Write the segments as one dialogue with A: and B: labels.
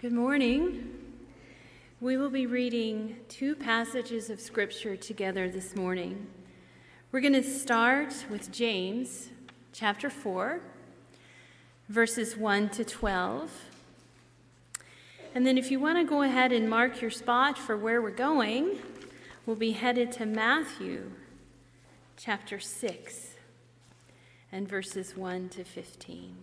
A: Good morning. We will be reading two passages of Scripture together this morning. We're going to start with James chapter 4, verses 1 to 12. And then, if you want to go ahead and mark your spot for where we're going, we'll be headed to Matthew chapter 6 and verses 1 to 15.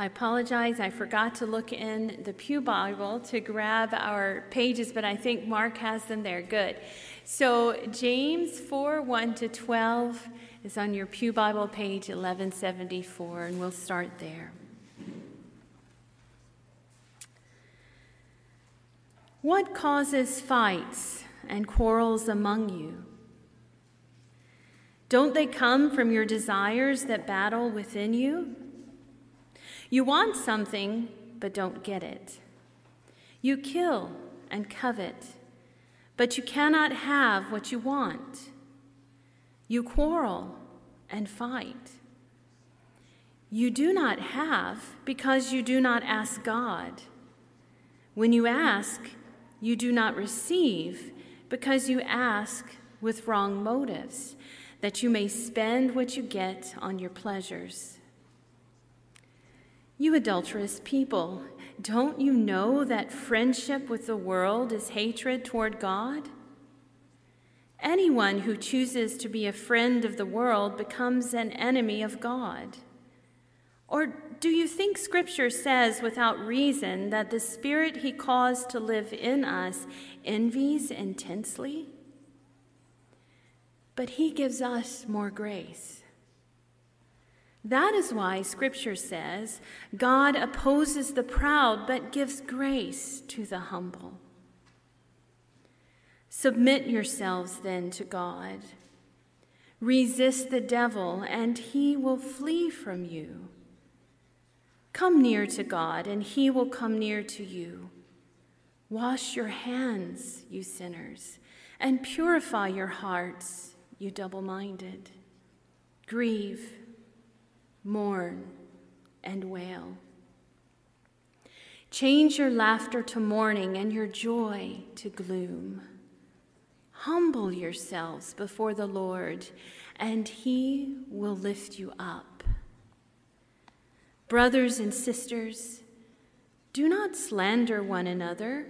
A: I apologize, I forgot to look in the Pew Bible to grab our pages, but I think Mark has them there. Good. So, James 4 1 to 12 is on your Pew Bible page 1174, and we'll start there. What causes fights and quarrels among you? Don't they come from your desires that battle within you? You want something, but don't get it. You kill and covet, but you cannot have what you want. You quarrel and fight. You do not have because you do not ask God. When you ask, you do not receive because you ask with wrong motives, that you may spend what you get on your pleasures. You adulterous people, don't you know that friendship with the world is hatred toward God? Anyone who chooses to be a friend of the world becomes an enemy of God. Or do you think Scripture says without reason that the Spirit He caused to live in us envies intensely? But He gives us more grace. That is why Scripture says God opposes the proud but gives grace to the humble. Submit yourselves then to God. Resist the devil, and he will flee from you. Come near to God, and he will come near to you. Wash your hands, you sinners, and purify your hearts, you double minded. Grieve mourn, and wail. Change your laughter to mourning and your joy to gloom. Humble yourselves before the Lord, and he will lift you up. Brothers and sisters, do not slander one another.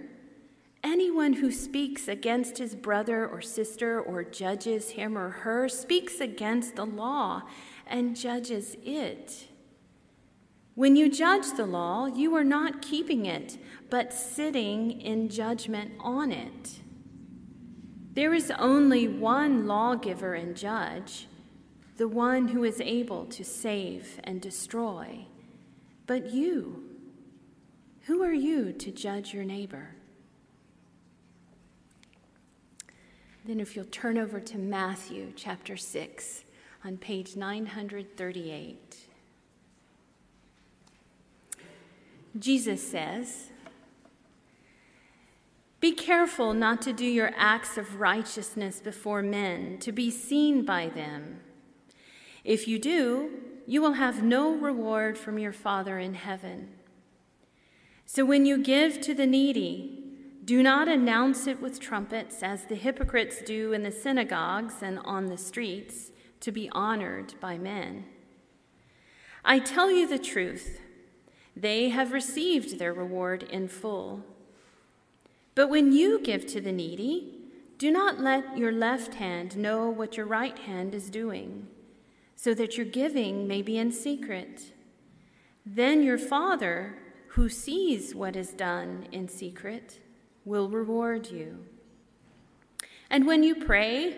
A: Anyone who speaks against his brother or sister or judges him or her speaks against the law and judges it. When you judge the law, you are not keeping it, but sitting in judgment on it. There is only one lawgiver and judge, the one who is able to save and destroy. But you, who are you to judge your neighbor? Then, if you'll turn over to Matthew chapter 6 on page 938. Jesus says, Be careful not to do your acts of righteousness before men, to be seen by them. If you do, you will have no reward from your Father in heaven. So when you give to the needy, do not announce it with trumpets as the hypocrites do in the synagogues and on the streets to be honored by men. I tell you the truth, they have received their reward in full. But when you give to the needy, do not let your left hand know what your right hand is doing, so that your giving may be in secret. Then your Father, who sees what is done in secret, will reward you. And when you pray,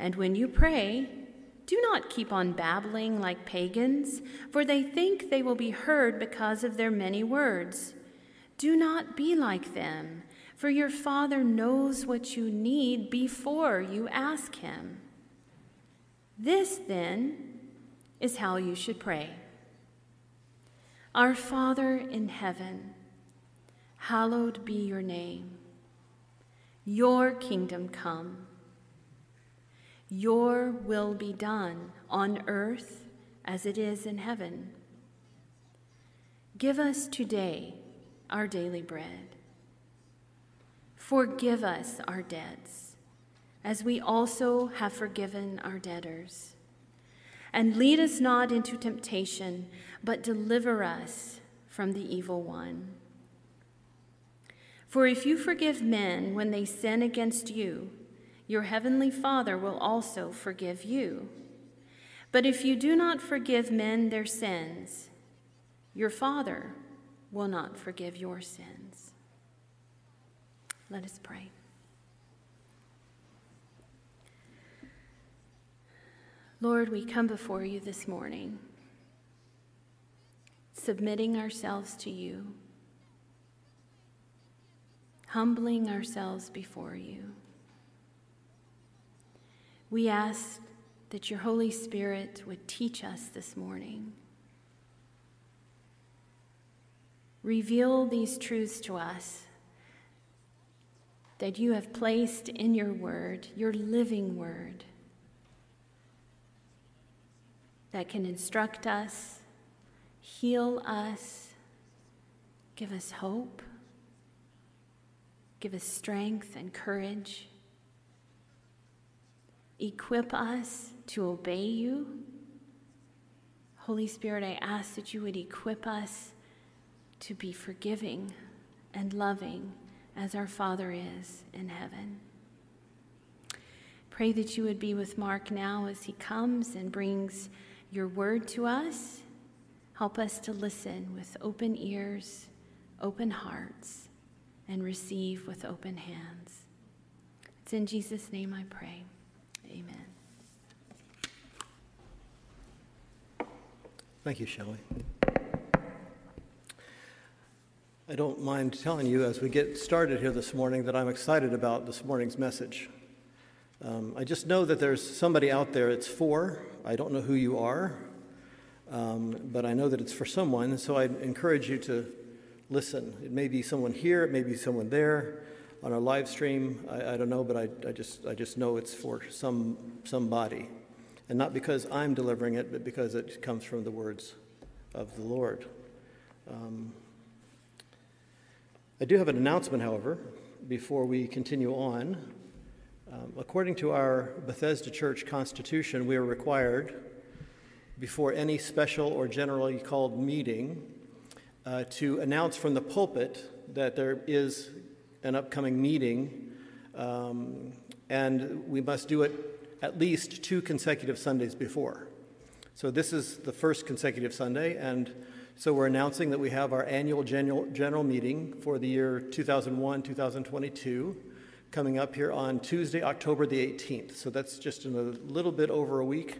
A: And when you pray, do not keep on babbling like pagans, for they think they will be heard because of their many words. Do not be like them, for your Father knows what you need before you ask Him. This, then, is how you should pray Our Father in heaven, hallowed be your name. Your kingdom come. Your will be done on earth as it is in heaven. Give us today our daily bread. Forgive us our debts, as we also have forgiven our debtors. And lead us not into temptation, but deliver us from the evil one. For if you forgive men when they sin against you, your heavenly Father will also forgive you. But if you do not forgive men their sins, your Father will not forgive your sins. Let us pray. Lord, we come before you this morning, submitting ourselves to you, humbling ourselves before you. We ask that your Holy Spirit would teach us this morning. Reveal these truths to us that you have placed in your word, your living word, that can instruct us, heal us, give us hope, give us strength and courage, equip us to obey you. Holy Spirit, I ask that you would equip us to be forgiving and loving as our Father is in heaven. Pray that you would be with Mark now as he comes and brings your word to us. Help us to listen with open ears, open hearts, and receive with open hands. It's in Jesus' name I pray. Amen.
B: Thank you, Shelly. I don't mind telling you as we get started here this morning that I'm excited about this morning's message. Um, I just know that there's somebody out there it's for. I don't know who you are, um, but I know that it's for someone, so I encourage you to listen. It may be someone here, it may be someone there on our live stream. I, I don't know, but I, I, just, I just know it's for some, somebody. And not because I'm delivering it, but because it comes from the words of the Lord. Um, I do have an announcement, however, before we continue on. Um, according to our Bethesda Church Constitution, we are required, before any special or generally called meeting, uh, to announce from the pulpit that there is an upcoming meeting, um, and we must do it at least two consecutive Sundays before. So, this is the first consecutive Sunday, and so we're announcing that we have our annual general, general meeting for the year 2001 2022 coming up here on Tuesday, October the 18th. So that's just in a little bit over a week.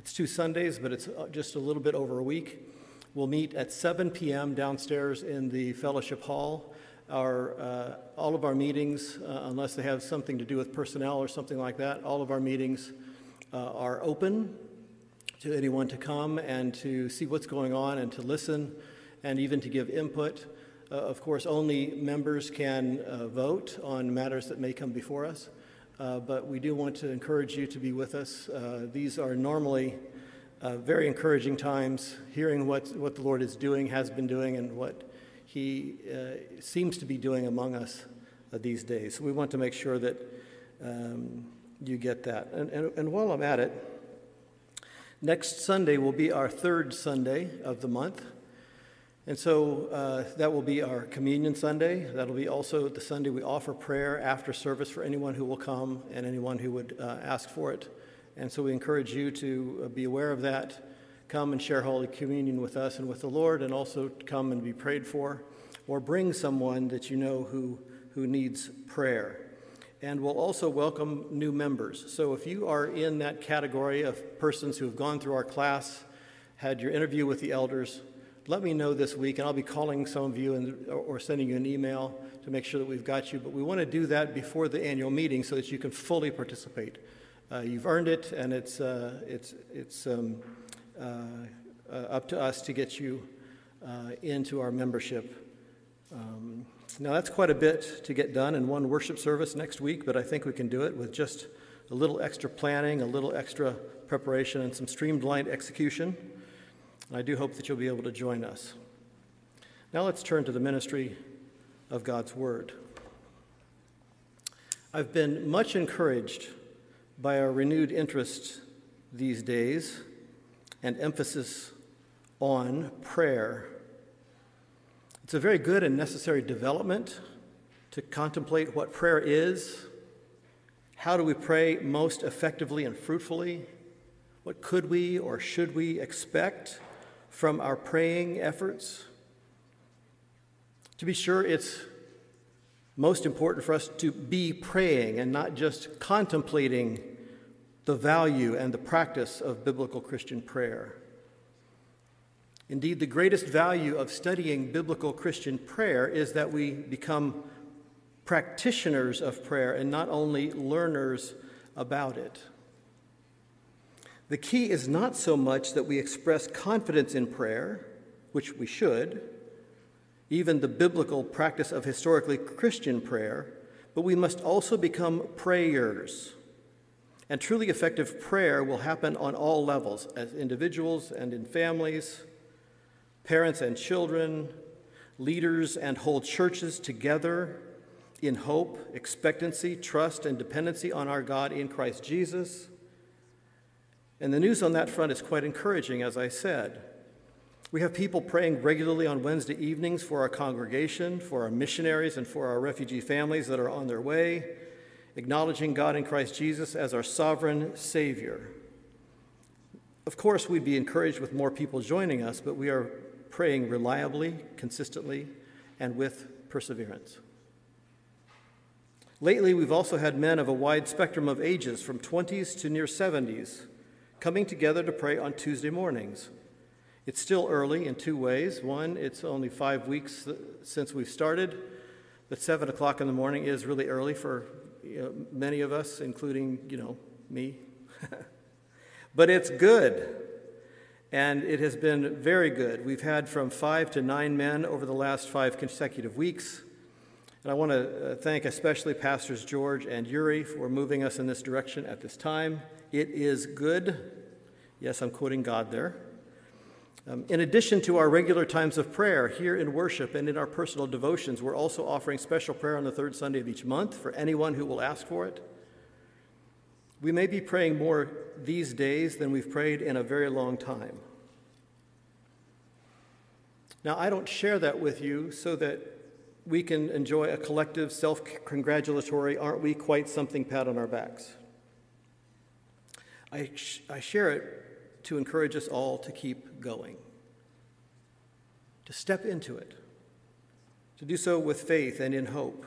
B: It's two Sundays, but it's uh, just a little bit over a week. We'll meet at 7 p.m. downstairs in the fellowship hall. Our, uh, all of our meetings, uh, unless they have something to do with personnel or something like that, all of our meetings uh, are open to anyone to come and to see what's going on and to listen and even to give input. Uh, of course, only members can uh, vote on matters that may come before us, uh, but we do want to encourage you to be with us. These are normally very encouraging times, hearing what, what the Lord is doing, has been doing, and what He uh, seems to be doing among us these days. So we want to make sure that um, you get that. And, and, and while I'm at it, Next Sunday will be our third Sunday of the month. And so uh, that will be our Communion Sunday. That'll be also the Sunday we offer prayer after service for anyone who will come and anyone who would uh, ask for it. And so we encourage you to uh, be aware of that. Come and share Holy Communion with us and with the Lord, and also come and be prayed for, or bring someone that you know who, who needs prayer and we'll also welcome new members. So if you are in that category of persons who have gone through our class, had your interview with the elders, let me know this week, and I'll be calling some of you and, or sending you an email to make sure that we've got you. But we want to do that before the annual meeting so that you can fully participate. Uh, you've earned it, and it's, uh, it's, it's um, up to us to get you uh, into our membership. Um, now, that's quite a bit to get done in one worship service next week, but I think we can do it with just a little extra planning, a little extra preparation, and some streamlined execution. And I do hope that you'll be able to join us. Now, let's turn to the ministry of God's Word. I've been much encouraged by our renewed interest these days and emphasis on prayer. It's a very good and necessary development to contemplate what prayer is. How do we pray most effectively and fruitfully? What could we or should we expect from our praying efforts? To be sure, it's most important for us to be praying and not just contemplating the value and the practice of biblical Christian prayer. Indeed, the greatest value of studying biblical Christian prayer is that we become practitioners of prayer and not only learners about it. The key is not so much that we express confidence in prayer, which we should, even the biblical practice of historically Christian prayer, but we must also become prayers. And truly effective prayer will happen on all levels, as individuals and in families, parents and children, leaders and whole churches together in hope, expectancy, trust, and dependency on our God in Christ Jesus. And the news on that front is quite encouraging, as I said. We have people praying regularly on Wednesday evenings for our congregation, for our missionaries, and for our refugee families that are on their way, acknowledging God in Christ Jesus as our sovereign Savior. Of course, we'd be encouraged with more people joining us, but we are praying reliably, consistently, and with perseverance. Lately, we've also had men of a wide spectrum of ages, from 20s to near 70s, coming together to pray on Tuesday mornings. It's still early in two ways. One, it's only five weeks since we've started, but seven o'clock in the morning is really early for you know, many of us, including, you know, me. but it's good. And it has been very good. We've had from five to nine men over the last five consecutive weeks. And I want to uh, thank especially Pastors George and Yuri for moving us in this direction at this time. It is good. Yes, I'm quoting God there. Um, in addition to our regular times of prayer here in worship and in our personal devotions, we're also offering special prayer on the third Sunday of each month for anyone who will ask for it. We may be praying more these days than we've prayed in a very long time. Now, I don't share that with you so that we can enjoy a collective self congratulatory, aren't we quite something pat on our backs. I, sh- I share it to encourage us all to keep going, to step into it, to do so with faith and in hope.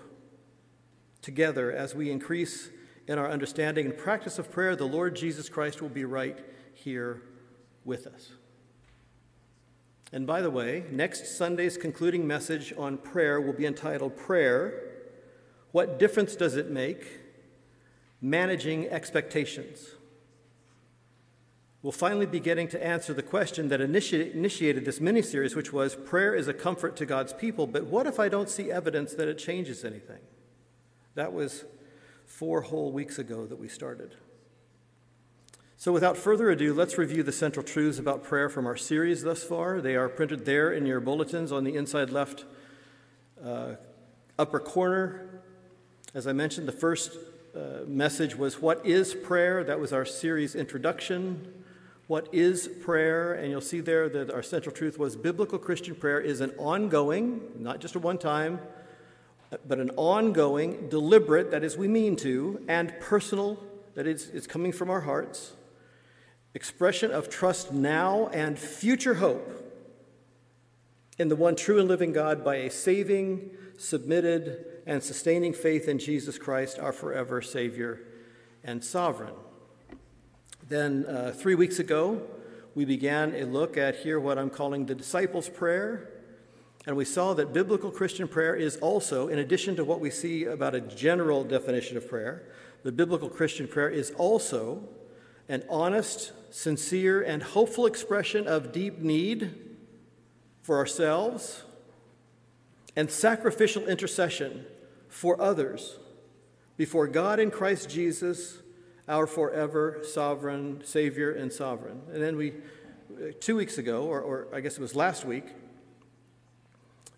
B: Together, as we increase in our understanding and practice of prayer, the Lord Jesus Christ will be right here with us. And by the way, next Sunday's concluding message on prayer will be entitled Prayer What Difference Does It Make? Managing Expectations we'll finally be getting to answer the question that initi- initiated this mini series, which was prayer is a comfort to God's people, but what if I don't see evidence that it changes anything? That was four whole weeks ago that we started. So, without further ado, let's review the central truths about prayer from our series thus far. They are printed there in your bulletins on the inside left uh, upper corner. As I mentioned, the first uh, message was What is Prayer? That was our series introduction. What is prayer? And you'll see there that our central truth was biblical Christian prayer is an ongoing, not just a one time, but an ongoing, deliberate, that is, we mean to, and personal, that is, it's coming from our hearts, expression of trust now and future hope in the one true and living God by a saving, submitted, and sustaining faith in Jesus Christ, our forever Savior and Sovereign. Then, uh, three weeks ago, we began a look at here what I'm calling the disciples' prayer. And we saw that biblical Christian prayer is also, in addition to what we see about a general definition of prayer, the biblical Christian prayer is also an honest, sincere, and hopeful expression of deep need for ourselves and sacrificial intercession for others before God in Christ Jesus, our forever sovereign Savior and sovereign. And then we, uh, two weeks ago, or, or I guess it was last week,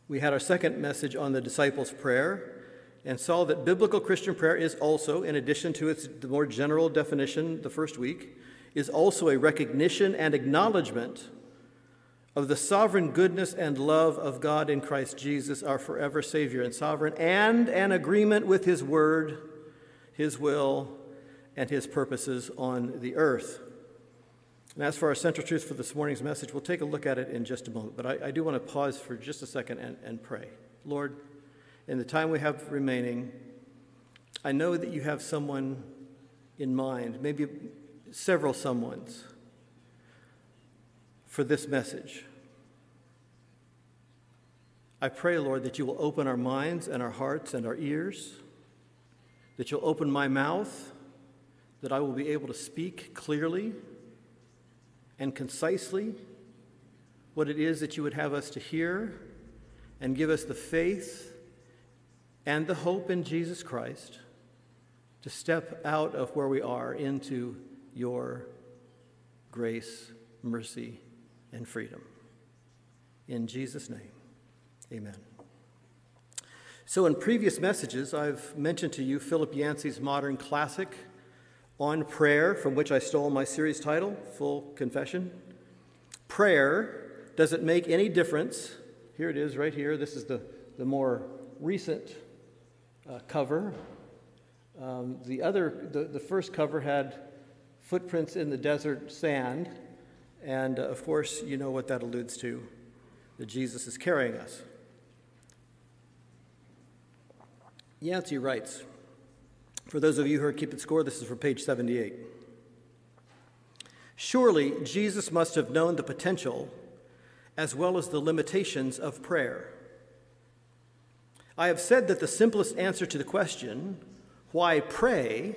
B: we had our second message on the disciples' prayer and saw that biblical Christian prayer is also, in addition to its more general definition the first week, is also a recognition and acknowledgement of the sovereign goodness and love of God in Christ Jesus, our forever Savior and sovereign, and an agreement with His word, His will, and His purposes on the earth. And as for our central truth for this morning's message, we'll take a look at it in just a moment. But I, I do want to pause for just a second and, and pray. Lord, in the time we have remaining, I know that you have someone in mind, maybe several someones, for this message. I pray, Lord, that you will open our minds and our hearts and our ears, that you'll open my mouth, that I will be able to speak clearly and concisely what it is that you would have us to hear, and give us the faith and the hope in Jesus Christ to step out of where we are into your grace, mercy, and freedom. In Jesus' name, amen. So, in previous messages, I've mentioned to you Philip Yancey's modern classic on prayer, from which I stole my series title, Full Confession. Prayer, does it make any difference? Here it is, right here. This is the, the more recent uh, cover. Um, the other, the, the first cover had footprints in the desert sand, and uh, of course, you know what that alludes to that Jesus is carrying us. Yancey writes, for those of you who are keeping score, this is for page 78. Surely Jesus must have known the potential as well as the limitations of prayer. I have said that the simplest answer to the question, why pray,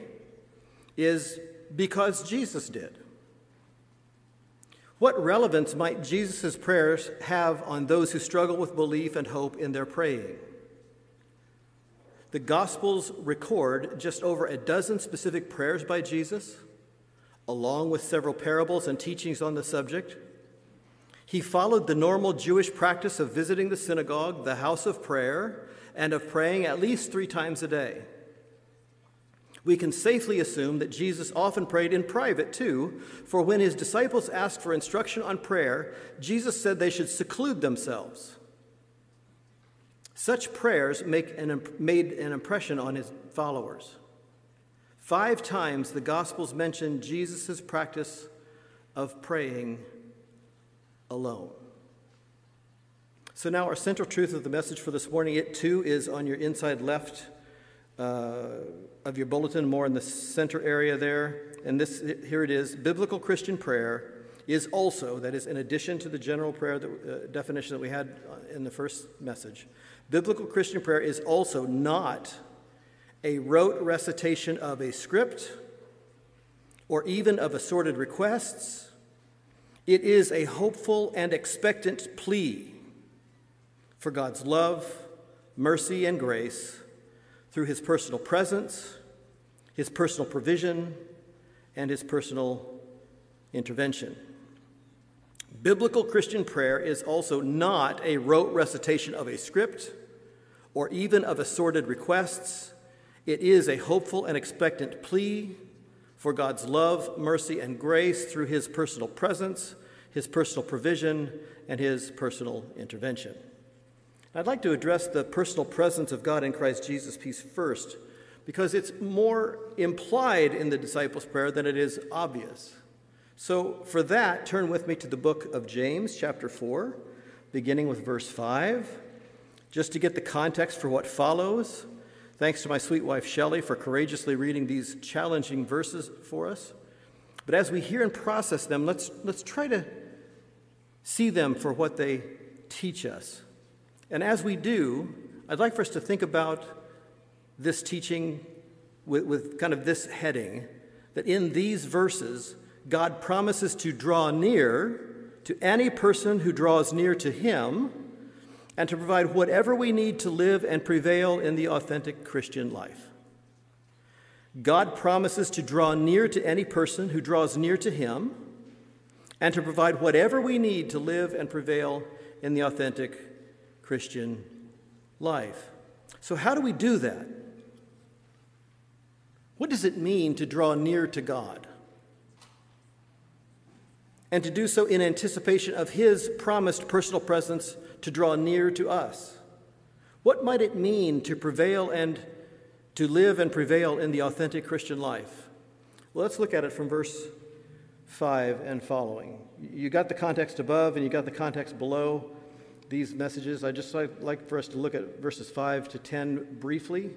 B: is because Jesus did. What relevance might Jesus' prayers have on those who struggle with belief and hope in their praying? The Gospels record just over a dozen specific prayers by Jesus, along with several parables and teachings on the subject. He followed the normal Jewish practice of visiting the synagogue, the house of prayer, and of praying at least three times a day. We can safely assume that Jesus often prayed in private too, for when his disciples asked for instruction on prayer, Jesus said they should seclude themselves. Such prayers an, made an impression on his followers. Five times the Gospels mention Jesus' practice of praying alone. So, now our central truth of the message for this morning, it too is on your inside left uh, of your bulletin, more in the center area there. And this, here it is Biblical Christian prayer is also, that is, in addition to the general prayer that, uh, definition that we had uh, in the first message, biblical Christian prayer is also not a rote recitation of a script or even of assorted requests. It is a hopeful and expectant plea for God's love, mercy, and grace through his personal presence, his personal provision, and his personal intervention. Biblical Christian prayer is also not a rote recitation of a script or even of assorted requests. It is a hopeful and expectant plea for God's love, mercy, and grace through his personal presence, his personal provision, and his personal intervention. I'd like to address the personal presence of God in Christ Jesus piece first, because it's more implied in the disciples' prayer than it is obvious. So, for that, turn with me to the book of James, chapter 4, beginning with verse 5, just to get the context for what follows. Thanks to my sweet wife Shelly for courageously reading these challenging verses for us. But as we hear and process them, let's, let's try to see them for what they teach us. And as we do, I'd like for us to think about this teaching with, with kind of this heading that in these verses, God promises to draw near to any person who draws near to Him and to provide whatever we need to live and prevail in the authentic Christian life. God promises to draw near to any person who draws near to Him and to provide whatever we need to live and prevail in the authentic Christian life. So, how do we do that? What does it mean to draw near to God? And to do so in anticipation of His promised personal presence to draw near to us. What might it mean to prevail and to live and prevail in the authentic Christian life? Well, let's look at it from verse 5 and following. You got the context above and you got the context below these messages. I just like, like for us to look at verses 5 to 10 briefly.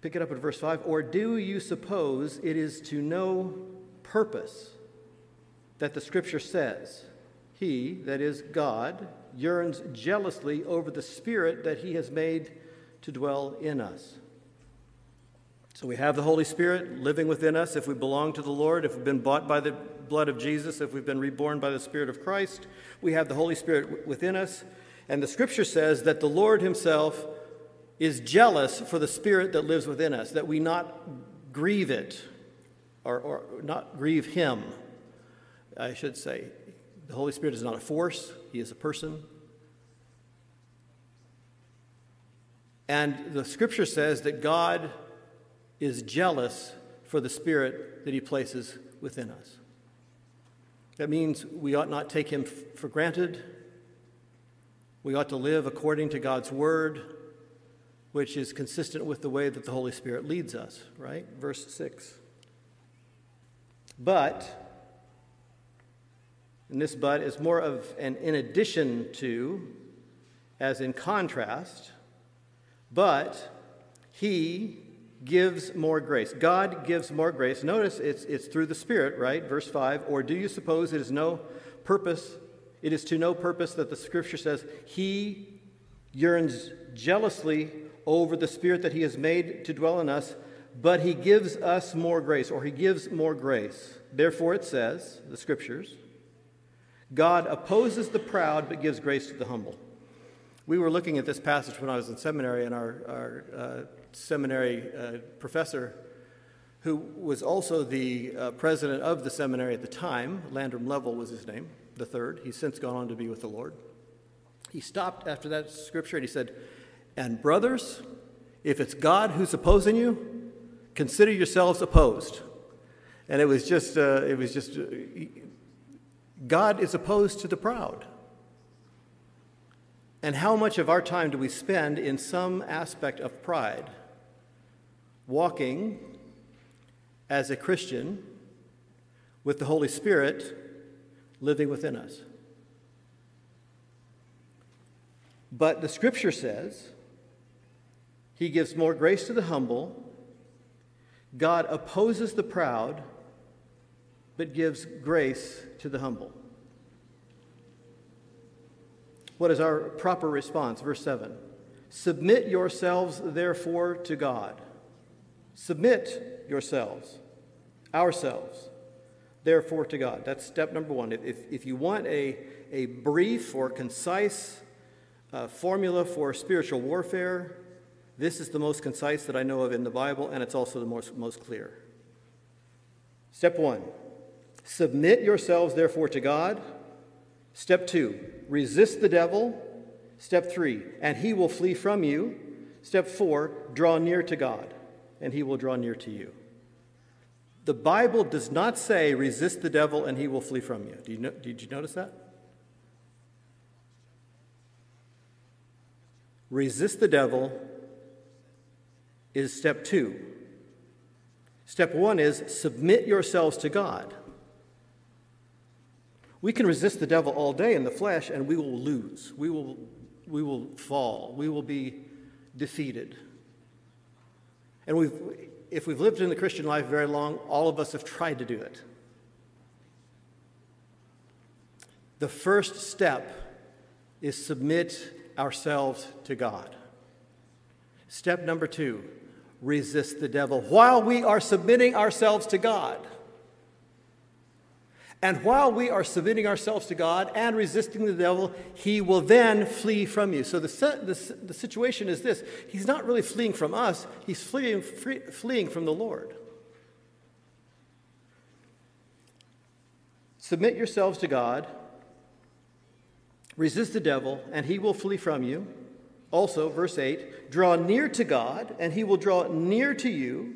B: Pick it up at verse 5. Or do you suppose it is to no purpose that the scripture says, He, that is God, yearns jealously over the Spirit that He has made to dwell in us? So we have the Holy Spirit living within us if we belong to the Lord, if we've been bought by the blood of Jesus, if we've been reborn by the Spirit of Christ. We have the Holy Spirit within us. And the scripture says that the Lord Himself is jealous for the Spirit that lives within us, that we not grieve it or, or not grieve Him, I should say. The Holy Spirit is not a force, He is a person. And the scripture says that God is jealous for the Spirit that He places within us. That means we ought not take Him for granted. We ought to live according to God's Word, which is consistent with the way that the Holy Spirit leads us, right? Verse 6. But, and this but is more of an in addition to, as in contrast, but He gives more grace. God gives more grace. Notice it's, it's through the Spirit, right? Verse 5. Or do you suppose it is no purpose, it is to no purpose that the Scripture says, He yearns jealously over the Spirit that He has made to dwell in us, but He gives us more grace, or He gives more grace. Therefore, it says, the Scriptures, God opposes the proud, but gives grace to the humble. We were looking at this passage when I was in seminary, and our, our uh, seminary uh, professor, who was also the uh, president of the seminary at the time, Landrum Leavell was his name, the third. He's since gone on to be with the Lord. He stopped after that scripture and he said, And brothers, if it's God who's opposing you, consider yourselves opposed. And it was just, uh, it was just, uh, God is opposed to the proud. And how much of our time do we spend in some aspect of pride? walking as a Christian with the Holy Spirit living within us. But the scripture says he gives more grace to the humble. God opposes the proud, but gives grace to the humble. What is our proper response? Verse 7 Submit yourselves, therefore, to God. Submit yourselves, ourselves, therefore, to God. That's step number one. If, if you want a, a brief or concise uh, formula for spiritual warfare, this is the most concise that I know of in the Bible, and it's also the most, most clear. Step one submit yourselves, therefore, to God. Step two resist the devil. Step three, and he will flee from you. Step four, draw near to God and he will draw near to you. The Bible does not say resist the devil and he will flee from you. you know, did you notice that? Resist the devil is step two. Step one is submit yourselves to God. We can resist the devil all day in the flesh and we will lose. We will, we will fall. We will be defeated. And we've, if we've lived in the Christian life very long, all of us have tried to do it. the first step is submit ourselves to God. Step number two resist the devil while we are submitting ourselves to God. And while we are submitting ourselves to God and resisting the devil, he will then flee from you. So the, the, the situation is this He's not really fleeing from us, he's fleeing, free, fleeing from the Lord. Submit yourselves to God, resist the devil, and he will flee from you. Also, verse 8 draw near to God, and he will draw near to you.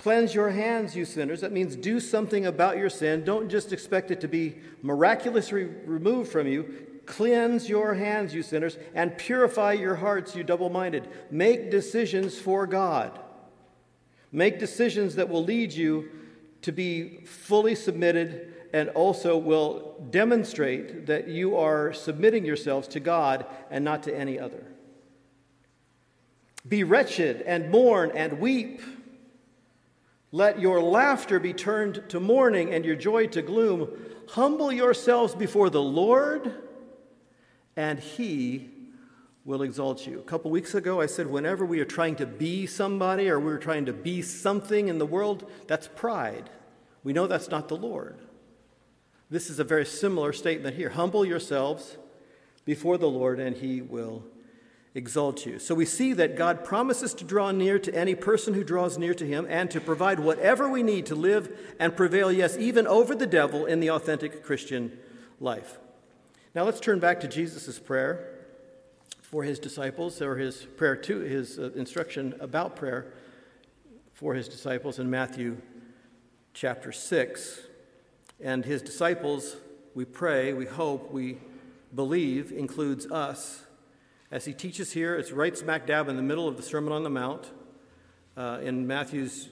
B: Cleanse your hands, you sinners. That means do something about your sin. Don't just expect it to be miraculously removed from you. Cleanse your hands, you sinners, and purify your hearts, you double minded. Make decisions for God. Make decisions that will lead you to be fully submitted and also will demonstrate that you are submitting yourselves to God and not to any other. Be wretched and mourn and weep. Let your laughter be turned to mourning and your joy to gloom. Humble yourselves before the Lord, and he will exalt you. A couple weeks ago, I said whenever we are trying to be somebody or we're trying to be something in the world, that's pride. We know that's not the Lord. This is a very similar statement here. Humble yourselves before the Lord, and he will exalt you. So we see that God promises to draw near to any person who draws near to him and to provide whatever we need to live and prevail, yes, even over the devil in the authentic Christian life. Now let's turn back to Jesus' prayer for his disciples, or his prayer to his uh, instruction about prayer for his disciples in Matthew chapter 6. And his disciples, we pray, we hope, we believe, includes us as he teaches here, it's right smack dab in the middle of the Sermon on the Mount uh, in Matthew's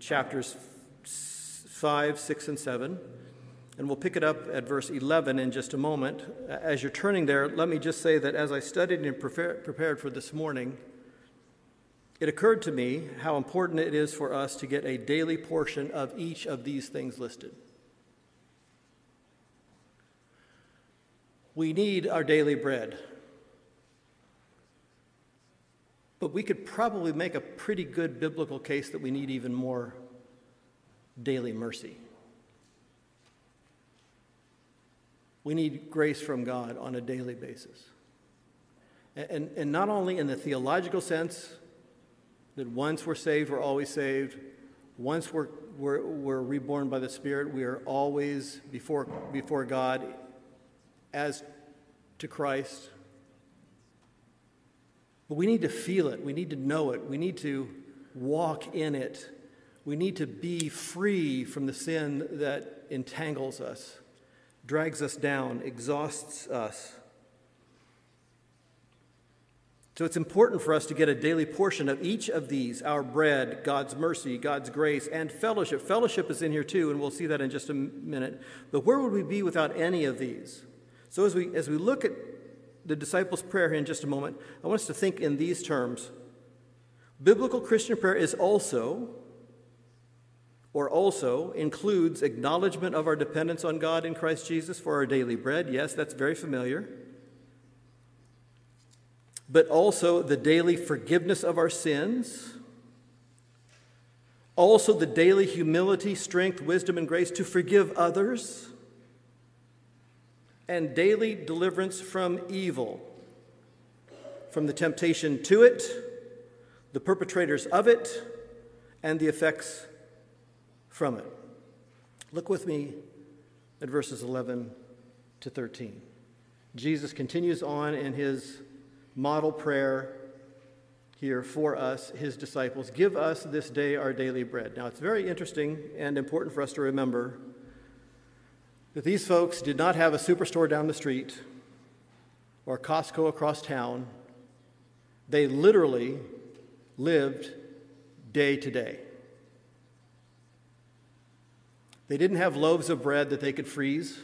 B: chapters 5, 6, and 7. And we'll pick it up at verse 11 in just a moment. As you're turning there, let me just say that as I studied and prepared for this morning, it occurred to me how important it is for us to get a daily portion of each of these things listed. We need our daily bread. But we could probably make a pretty good biblical case that we need even more daily mercy. We need grace from God on a daily basis. And, and not only in the theological sense that once we're saved, we're always saved, once we're, we're, we're reborn by the Spirit, we are always before, before God as to Christ. But we need to feel it. We need to know it. We need to walk in it. We need to be free from the sin that entangles us, drags us down, exhausts us. So it's important for us to get a daily portion of each of these our bread, God's mercy, God's grace, and fellowship. Fellowship is in here too, and we'll see that in just a minute. But where would we be without any of these? So as we, as we look at the disciples' prayer here in just a moment, I want us to think in these terms. Biblical Christian prayer is also, or also, includes acknowledgement of our dependence on God in Christ Jesus for our daily bread. Yes, that's very familiar. But also the daily forgiveness of our sins. Also, the daily humility, strength, wisdom, and grace to forgive others and daily deliverance from evil, from the temptation to it, the perpetrators of it, and the effects from it. Look with me at verses 11 to 13. Jesus continues on in his model prayer here for us, his disciples Give us this day our daily bread. Now, it's very interesting and important for us to remember that these folks did not have a superstore down the street or Costco across town. They literally lived day to day. They didn't have loaves of bread that they could freeze.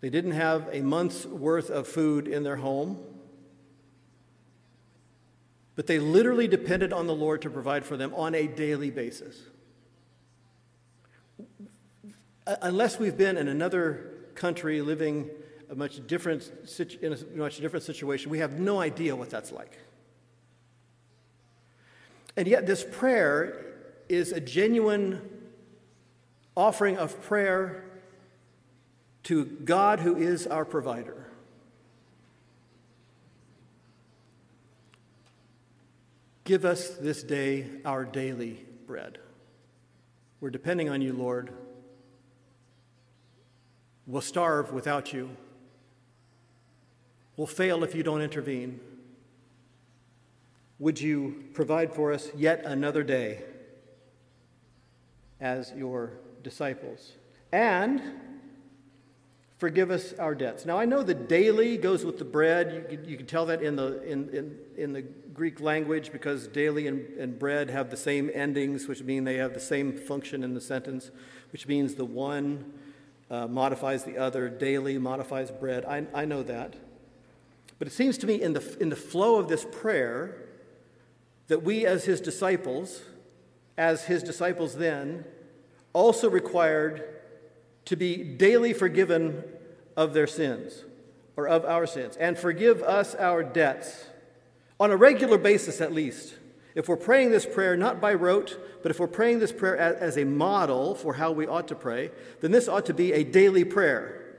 B: They didn't have a month's worth of food in their home. But they literally depended on the Lord to provide for them on a daily basis Uh, unless we've been in another country living a much different, in a much different situation, we have no idea what that's like. And yet, this prayer is a genuine offering of prayer to God who is our provider. Give us this day our daily bread. We're depending on you, Lord. We'll starve without you. We'll fail if you don't intervene. Would you provide for us yet another day as your disciples? And forgive us our debts. Now, I know the daily goes with the bread. You can, you can tell that in the, in, in, in the Greek language because daily and, and bread have the same endings, which mean they have the same function in the sentence, which means the one uh, modifies the other, daily modifies bread. I, I know that. But it seems to me in the, in the flow of this prayer that we, as his disciples, as his disciples then, also required to be daily forgiven of their sins or of our sins and forgive us our debts on a regular basis at least. If we're praying this prayer not by rote, but if we're praying this prayer as a model for how we ought to pray, then this ought to be a daily prayer,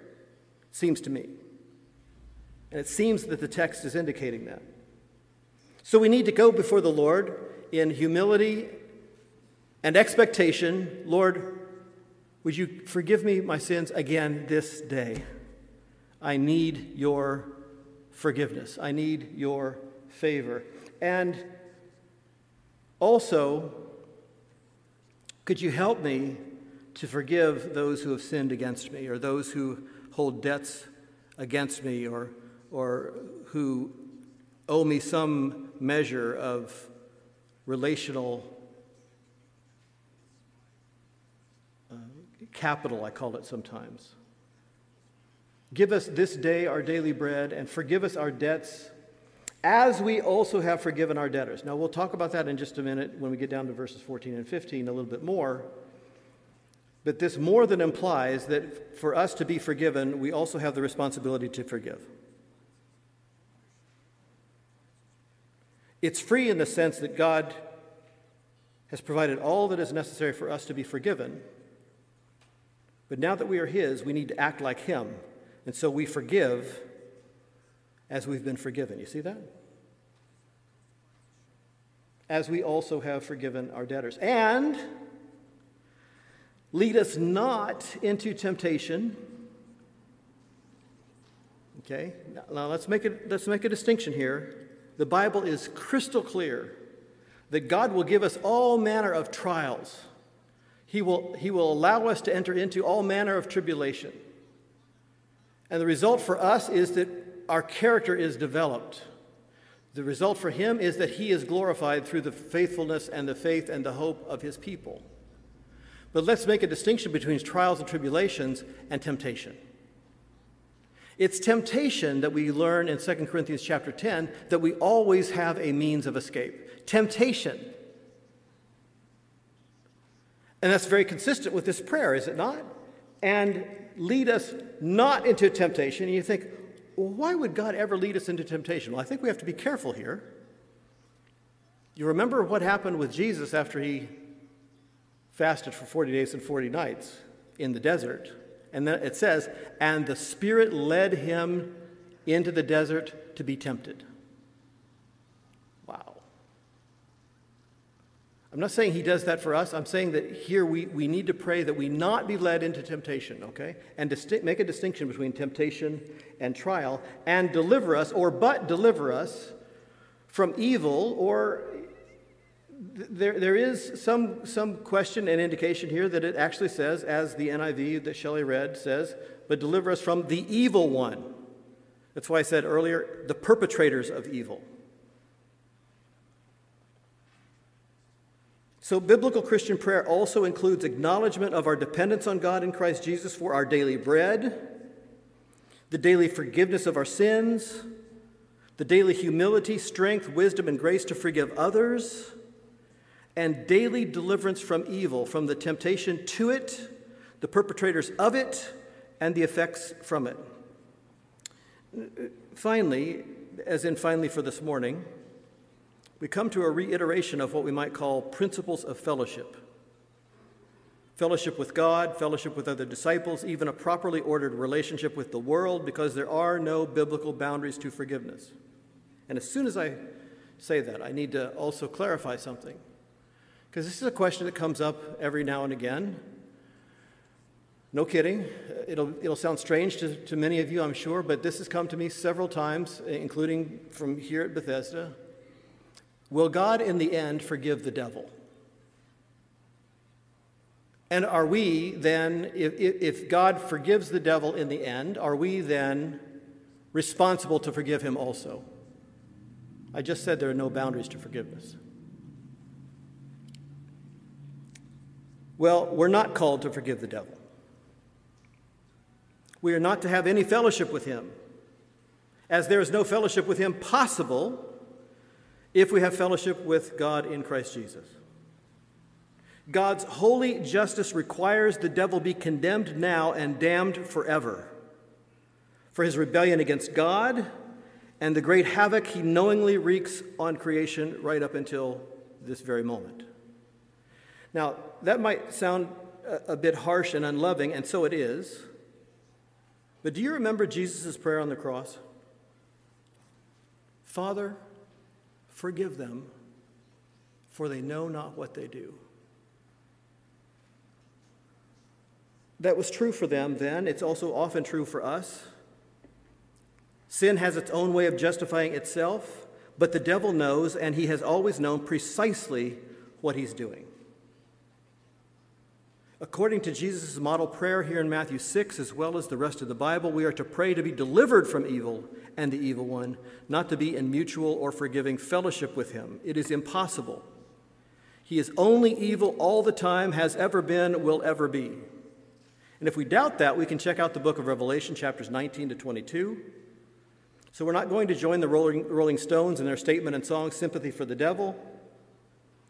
B: seems to me. And it seems that the text is indicating that. So we need to go before the Lord in humility and expectation. Lord, would you forgive me my sins again this day? I need your forgiveness. I need your favor. And also, could you help me to forgive those who have sinned against me or those who hold debts against me or, or who owe me some measure of relational uh, capital, I call it sometimes. Give us this day our daily bread and forgive us our debts as we also have forgiven our debtors. Now, we'll talk about that in just a minute when we get down to verses 14 and 15 a little bit more. But this more than implies that for us to be forgiven, we also have the responsibility to forgive. It's free in the sense that God has provided all that is necessary for us to be forgiven. But now that we are His, we need to act like Him. And so we forgive as we've been forgiven. You see that? As we also have forgiven our debtors. And lead us not into temptation. Okay? Now let's make, it, let's make a distinction here. The Bible is crystal clear that God will give us all manner of trials he will, he will allow us to enter into all manner of tribulation. And the result for us is that our character is developed. The result for him is that he is glorified through the faithfulness and the faith and the hope of his people. But let's make a distinction between trials and tribulations and temptation. It's temptation that we learn in 2 Corinthians chapter 10 that we always have a means of escape. Temptation and that's very consistent with this prayer, is it not? And lead us not into temptation. And you think, well, why would God ever lead us into temptation? Well, I think we have to be careful here. You remember what happened with Jesus after he fasted for 40 days and 40 nights in the desert. And then it says, and the Spirit led him into the desert to be tempted. I'm not saying he does that for us. I'm saying that here we, we need to pray that we not be led into temptation, okay? And disti- make a distinction between temptation and trial and deliver us, or but deliver us from evil, or there, there is some, some question and indication here that it actually says, as the NIV that Shelly read says, but deliver us from the evil one. That's why I said earlier, the perpetrators of evil. So, biblical Christian prayer also includes acknowledgement of our dependence on God in Christ Jesus for our daily bread, the daily forgiveness of our sins, the daily humility, strength, wisdom, and grace to forgive others, and daily deliverance from evil, from the temptation to it, the perpetrators of it, and the effects from it. Finally, as in finally for this morning, we come to a reiteration of what we might call principles of fellowship fellowship with God, fellowship with other disciples, even a properly ordered relationship with the world, because there are no biblical boundaries to forgiveness. And as soon as I say that, I need to also clarify something. Because this is a question that comes up every now and again. No kidding. It'll, it'll sound strange to, to many of you, I'm sure, but this has come to me several times, including from here at Bethesda. Will God in the end forgive the devil? And are we then, if, if God forgives the devil in the end, are we then responsible to forgive him also? I just said there are no boundaries to forgiveness. Well, we're not called to forgive the devil. We are not to have any fellowship with him, as there is no fellowship with him possible if we have fellowship with God in Christ Jesus. God's holy justice requires the devil be condemned now and damned forever for his rebellion against God and the great havoc he knowingly wreaks on creation right up until this very moment. Now, that might sound a, bit harsh and unloving, and so it is. But do you remember Jesus' prayer on the cross? Father, forgive them, for they know not what they do. That was true for them then. It's also often true for us. Sin has its own way of justifying itself, but the devil knows, and he has always known precisely what he's doing. According to Jesus' model prayer here in Matthew 6, as well as the rest of the Bible, we are to pray to be delivered from evil and the evil one, not to be in mutual or forgiving fellowship with him. It is impossible. He is only evil all the time, has ever been, will ever be. And if we doubt that, we can check out the book of Revelation, chapters 19 to 22. So we're not going to join the Rolling, Rolling Stones in their statement and song, Sympathy for the Devil.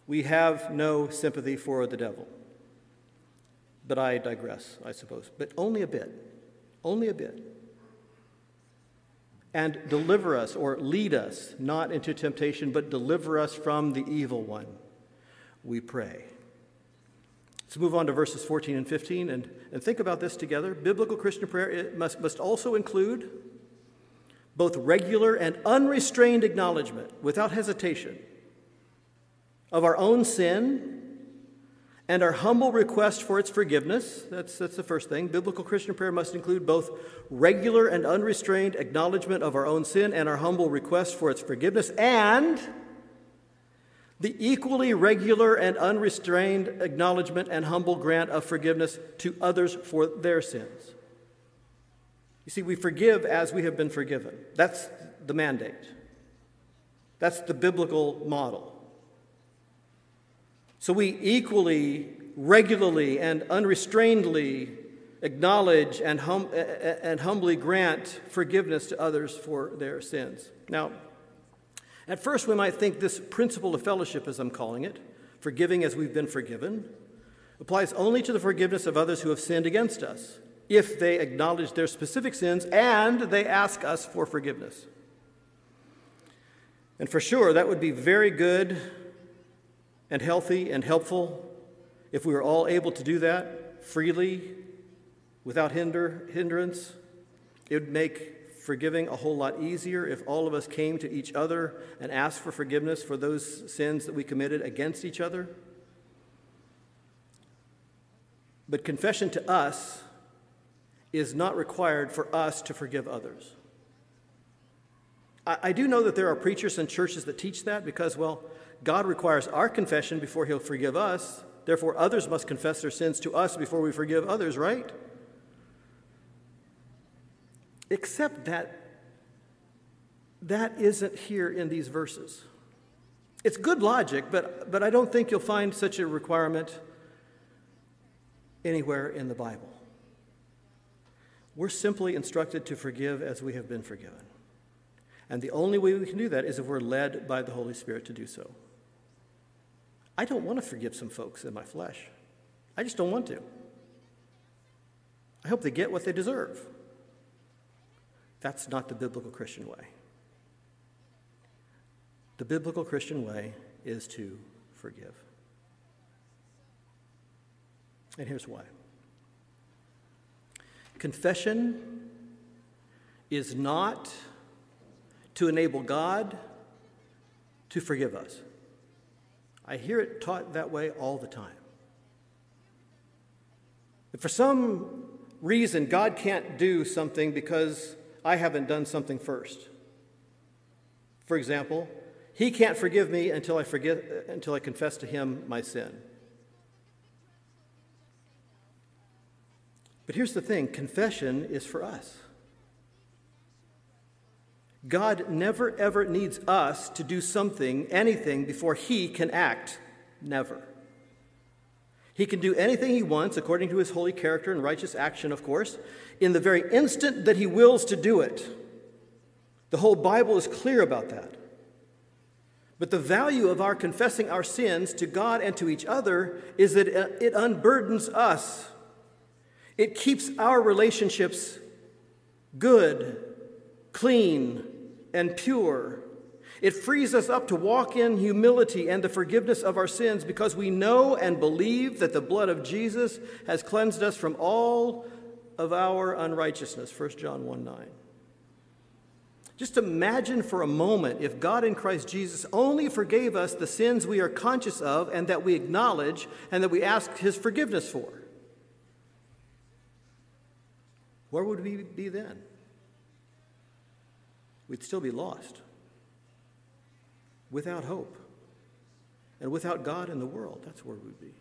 B: We have no sympathy for the devil. But I digress, I suppose. But only a bit. Only a bit. And deliver us, or lead us, not into temptation, but deliver us from the evil one, we pray. Let's move on to verses 14 and 15 and, and think about this together. Biblical Christian prayer must, must also include both regular and unrestrained acknowledgement, without hesitation, of our own sin and our humble request for its forgiveness. That's, that's the first thing. Biblical Christian prayer must include both regular and unrestrained acknowledgement of our own sin and our humble request for its forgiveness, and the equally regular and unrestrained acknowledgement and humble grant of forgiveness to others for their sins. You see, we forgive as we have been forgiven. That's the mandate. That's the biblical model. So we equally, regularly, and unrestrainedly acknowledge and, hum- and humbly grant forgiveness to others for their sins. Now, at first, we might think this principle of fellowship, as I'm calling it, forgiving as we've been forgiven, applies only to the forgiveness of others who have sinned against us, if they acknowledge their specific sins and they ask us for forgiveness. And for sure, that would be very good and healthy and helpful if we were all able to do that freely, without hinder, hindrance. It would make forgiving a whole lot easier if all of us came to each other and asked for forgiveness for those sins that we committed against each other. But confession to us is not required for us to forgive others. I, do know that there are preachers and churches that teach that because, well, God requires our confession before He'll forgive us. Therefore, others must confess their sins to us before we forgive others, right? Except that that isn't here in these verses. It's good logic, but, but I don't think you'll find such a requirement anywhere in the Bible. We're simply instructed to forgive as we have been forgiven. And the only way we can do that is if we're led by the Holy Spirit to do so. I don't want to forgive some folks in my flesh. I just don't want to. I hope they get what they deserve. That's not the biblical Christian way. The biblical Christian way is to forgive. And here's why confession is not to enable God to forgive us. I hear it taught that way all the time. If for some reason God can't do something because I haven't done something first. For example, he can't forgive me until I forget until I confess to him my sin. But here's the thing, confession is for us. God never ever needs us to do something, anything, before He can act. Never. He can do anything He wants according to His holy character and righteous action, of course, in the very instant that He wills to do it. The whole Bible is clear about that. But the value of our confessing our sins to God and to each other is that it unburdens us. It keeps our relationships good, clean, and pure. It frees us up to walk in humility and the forgiveness of our sins because we know and believe that the blood of Jesus has cleansed us from all of our unrighteousness. 1 John 1 9. Just imagine for a moment if God in Christ Jesus only forgave us the sins we are conscious of and that we acknowledge and that we ask His forgiveness for. Where would we be then? We'd still be lost, without hope, and without God in the world. That's where we'd be.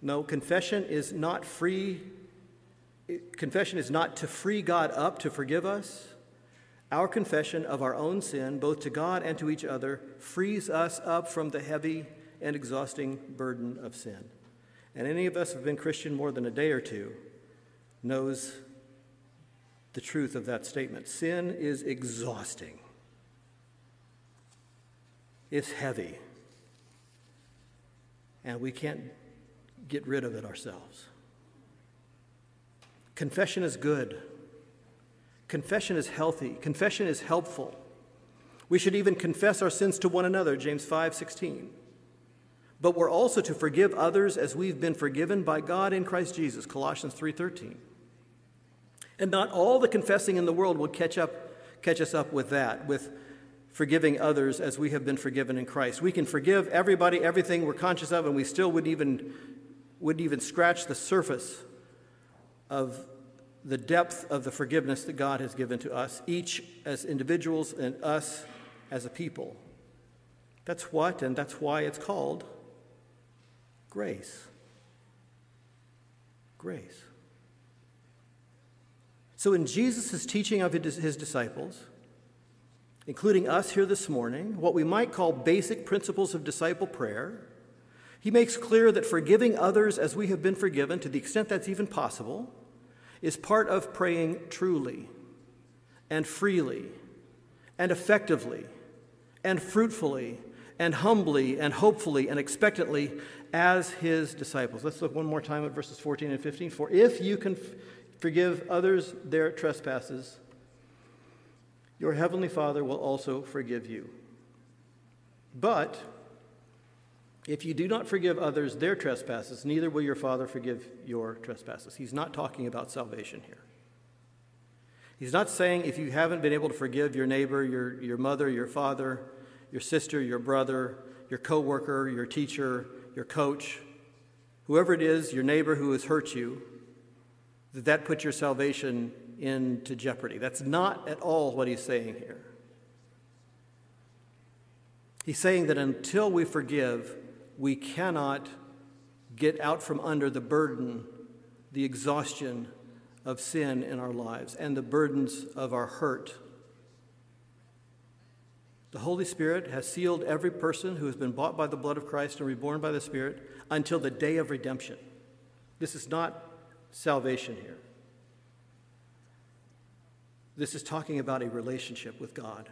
B: No, confession is not free. Confession is not to free God up to forgive us. Our confession of our own sin, both to God and to each other, frees us up from the heavy and exhausting burden of sin. And any of us who have been Christian more than a day or two knows the truth of that statement. Sin is exhausting, it's heavy, and we can't get rid of it ourselves. Confession is good. Confession is healthy. Confession is helpful. We should even confess our sins to one another, James 5 16. But we're also to forgive others as we've been forgiven by God in Christ Jesus, Colossians 3 13. And not all the confessing in the world will catch, up, catch us up with that, with forgiving others as we have been forgiven in Christ. We can forgive everybody, everything we're conscious of, and we still wouldn't even, wouldn't even scratch the surface of the depth of the forgiveness that God has given to us, each as individuals and us as a people. That's what, and that's why it's called grace. Grace. So, in Jesus' teaching of his disciples, including us here this morning, what we might call basic principles of disciple prayer, he makes clear that forgiving others as we have been forgiven, to the extent that's even possible, is part of praying truly and freely and effectively and fruitfully and humbly and hopefully and expectantly as his disciples. Let's look one more time at verses 14 and 15. For if you can Forgive others their trespasses. Your heavenly Father will also forgive you. But if you do not forgive others their trespasses, neither will your Father forgive your trespasses. He's not talking about salvation here. He's not saying if you haven't been able to forgive your neighbor, your, your mother, your father, your sister, your brother, your coworker, your teacher, your coach, whoever it is, your neighbor who has hurt you, that that puts your salvation into jeopardy. That's not at all what he's saying here. He's saying that until we forgive, we cannot get out from under the burden, the exhaustion of sin in our lives, and the burdens of our hurt. The Holy Spirit has sealed every person who has been bought by the blood of Christ and reborn by the Spirit until the day of redemption. This is not salvation here. This is talking about a relationship with God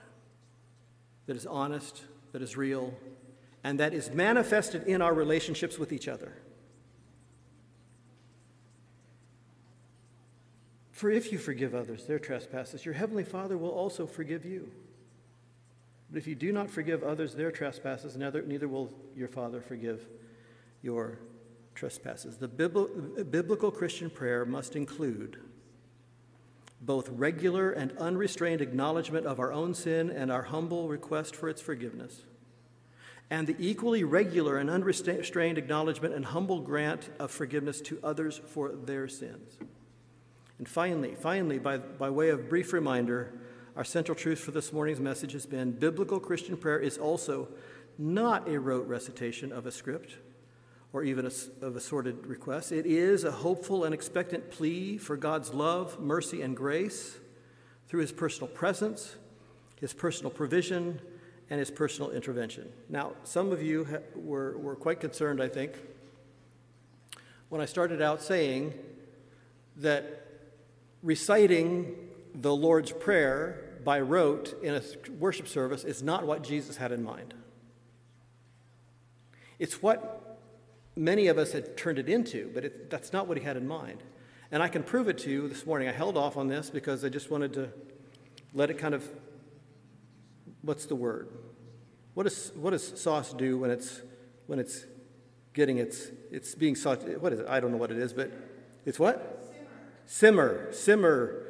B: that is honest, that is real, and that is manifested in our relationships with each other. For if you forgive others their trespasses, your heavenly Father will also forgive you. But if you do not forgive others their trespasses, neither, neither will your Father forgive your trespasses. The biblical Christian prayer must include both regular and unrestrained acknowledgement of our own sin and our humble request for its forgiveness, and the equally regular and unrestrained acknowledgement and humble grant of forgiveness to others for their sins. And finally, finally, by, by way of brief reminder, our central truth for this morning's message has been biblical Christian prayer is also not a rote recitation of a script or even of assorted requests. It is a hopeful and expectant plea for God's love, mercy, and grace through his personal presence, his personal provision, and his personal intervention. Now, some of you ha- were, were quite concerned, I think, when I started out saying that reciting the Lord's Prayer by rote in a worship service is not what Jesus had in mind. It's what many of us had turned it into, but it, that's not what he had in mind. And I can prove it to you this morning. I held off on this because I just wanted to let it kind of what's the word? What, is, what does sauce do when it's when it's getting its it's being sauteed? What is it? I don't know what it is, but it's what? Simmer. Simmer. Simmer.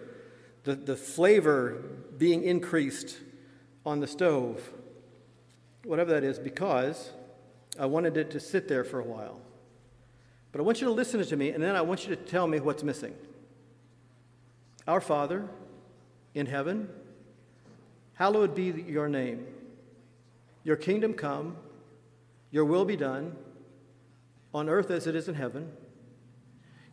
B: The, the flavor being increased on the stove, whatever that is, because I wanted it to sit there for a while. But I want you to listen to me, and then I want you to tell me what's missing. Our Father in heaven, hallowed be your name. Your kingdom come, your will be done, on earth as it is in heaven.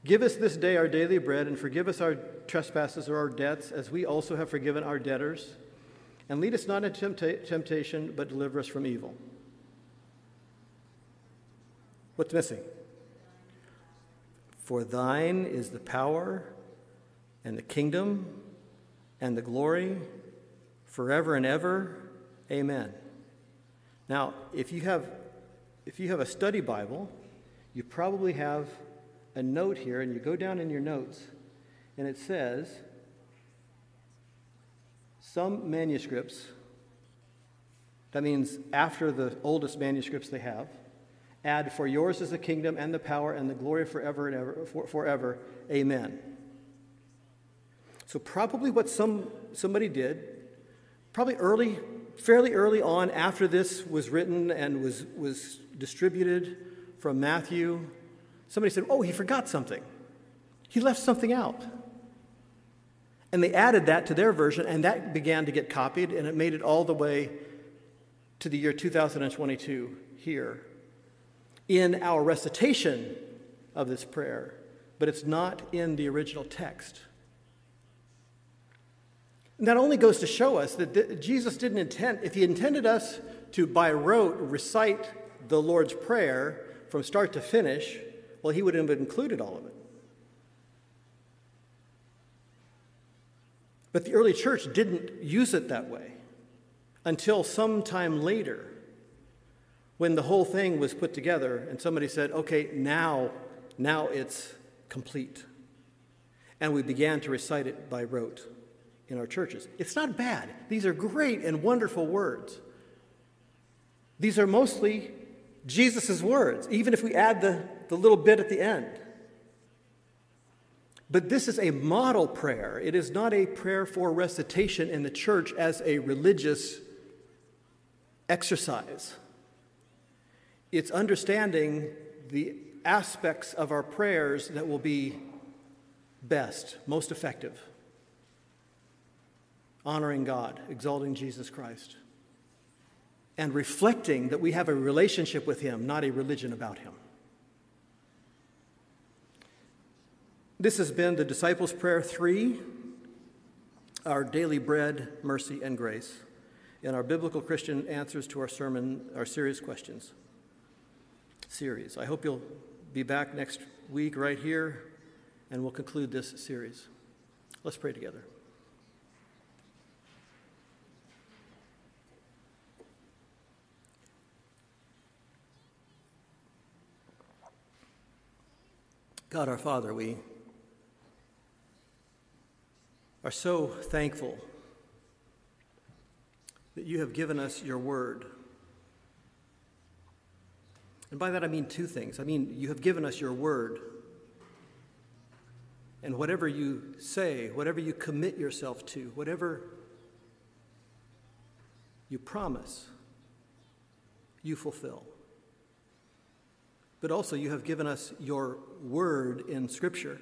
B: Give us this day our daily bread, and forgive us our trespasses or our debts, as we also have forgiven our debtors. And lead us not into temptation, but deliver us from evil. What's missing? For thine is the power and the kingdom and the glory forever and ever. Amen. Now, if you have if you have a study Bible, you probably have a note here and you go down in your notes and it says some manuscripts, that means after the oldest manuscripts they have, add, For yours is the kingdom and the power and the glory forever and ever, for, forever. Amen. So, probably what some, somebody did, probably early, fairly early on after this was written and was, was distributed from Matthew, somebody said, Oh, he forgot something. He left something out. And they added that to their version, and that began to get copied, and it made it all the way to the year 2022 here in our recitation of this prayer, but it's not in the original text. And that only goes to show us that Jesus didn't intend, if he intended us to by rote recite the Lord's Prayer from start to finish, well, he would have included all of it. But the early church didn't use it that way until sometime later when the whole thing was put together and somebody said, okay, now, now it's complete. And we began to recite it by rote in our churches. It's not bad. These are great and wonderful words. These are mostly Jesus' words, even if we add the, the little bit at the end. But this is a model prayer. It is not a prayer for recitation in the church as a religious exercise. It's understanding the aspects of our prayers that will be best, most effective. Honoring God, exalting Jesus Christ, and reflecting that we have a relationship with Him, not a religion about Him. This has been the Disciples' Prayer 3, our daily bread, mercy, and grace, and our biblical Christian answers to our sermon, our serious questions series. I hope you'll be back next week right here, and we'll conclude this series. Let's pray together. God our Father, we are so thankful that you have given us your word. And by that I mean two things. I mean, you have given us your word. And whatever you say, whatever you commit yourself to, whatever you promise, you fulfill. But also, you have given us your word in Scripture.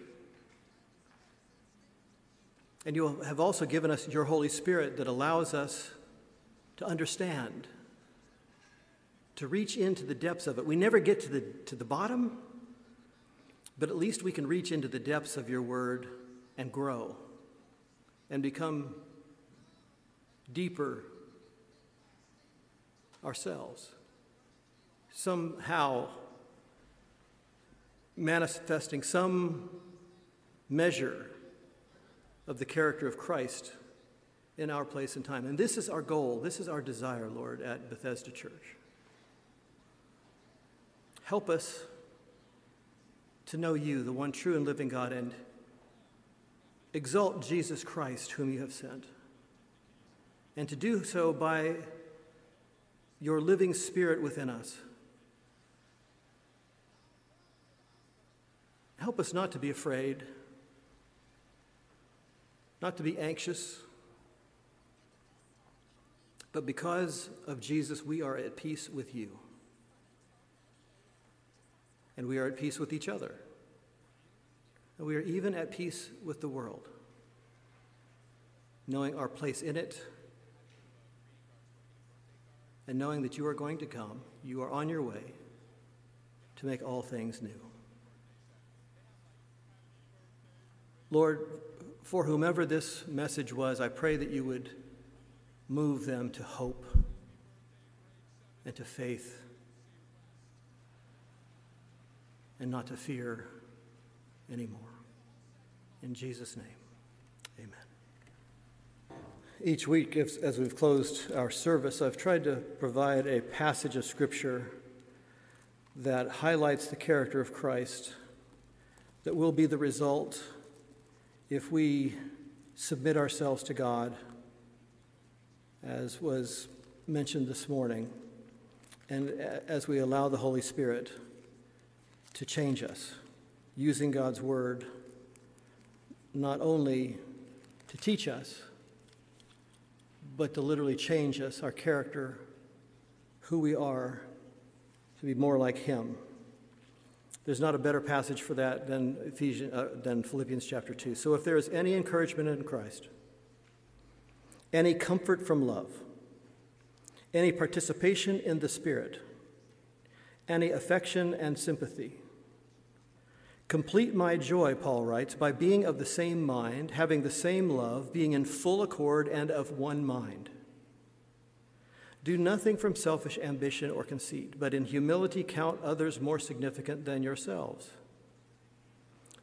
B: And you have also given us your Holy Spirit that allows us to understand, to reach into the depths of it. We never get to the, to the bottom, but at least we can reach into the depths of your word and grow and become deeper ourselves. Somehow manifesting some measure of the character of Christ in our place and time. And this is our goal, this is our desire, Lord, at Bethesda Church. Help us to know you, the one true and living God, and exalt Jesus Christ, whom you have sent. And to do so by your living spirit within us. Help us not to be afraid, not to be anxious, but because of Jesus, we are at peace with you. And we are at peace with each other. And we are even at peace with the world, knowing our place in it and knowing that you are going to come, you are on your way to make all things new. Lord, for whomever this message was, I pray that you would move them to hope and to faith and not to fear anymore. In Jesus' name, amen. Each week, as we've closed our service, I've tried to provide a passage of Scripture that highlights the character of Christ that will be the result if we submit ourselves to God as was mentioned this morning, and as we allow the Holy Spirit to change us, using God's Word not only to teach us, but to literally change us, our character, who we are, to be more like Him. There's not a better passage for that than, Ephesians, uh, than Philippians chapter 2. So if there is any encouragement in Christ, any comfort from love, any participation in the Spirit, any affection and sympathy. Complete my joy, Paul writes, by being of the same mind, having the same love, being in full accord and of one mind. Do nothing from selfish ambition or conceit, but in humility count others more significant than yourselves.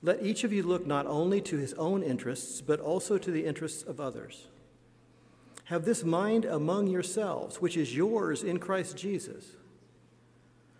B: Let each of you look not only to his own interests, but also to the interests of others. Have this mind among yourselves, which is yours in Christ Jesus,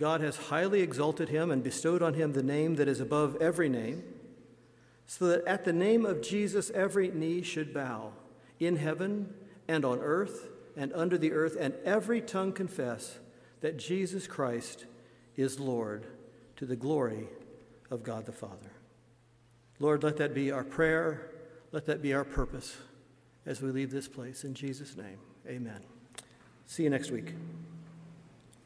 B: God has highly exalted him and bestowed on him the name that is above every name, so that at the name of Jesus every knee should bow, in heaven and on earth and under the earth, and every tongue confess that Jesus Christ is Lord to the glory of God the Father. Lord, let that be our prayer. Let that be our purpose as we leave this place. In Jesus' name, amen. See you next week.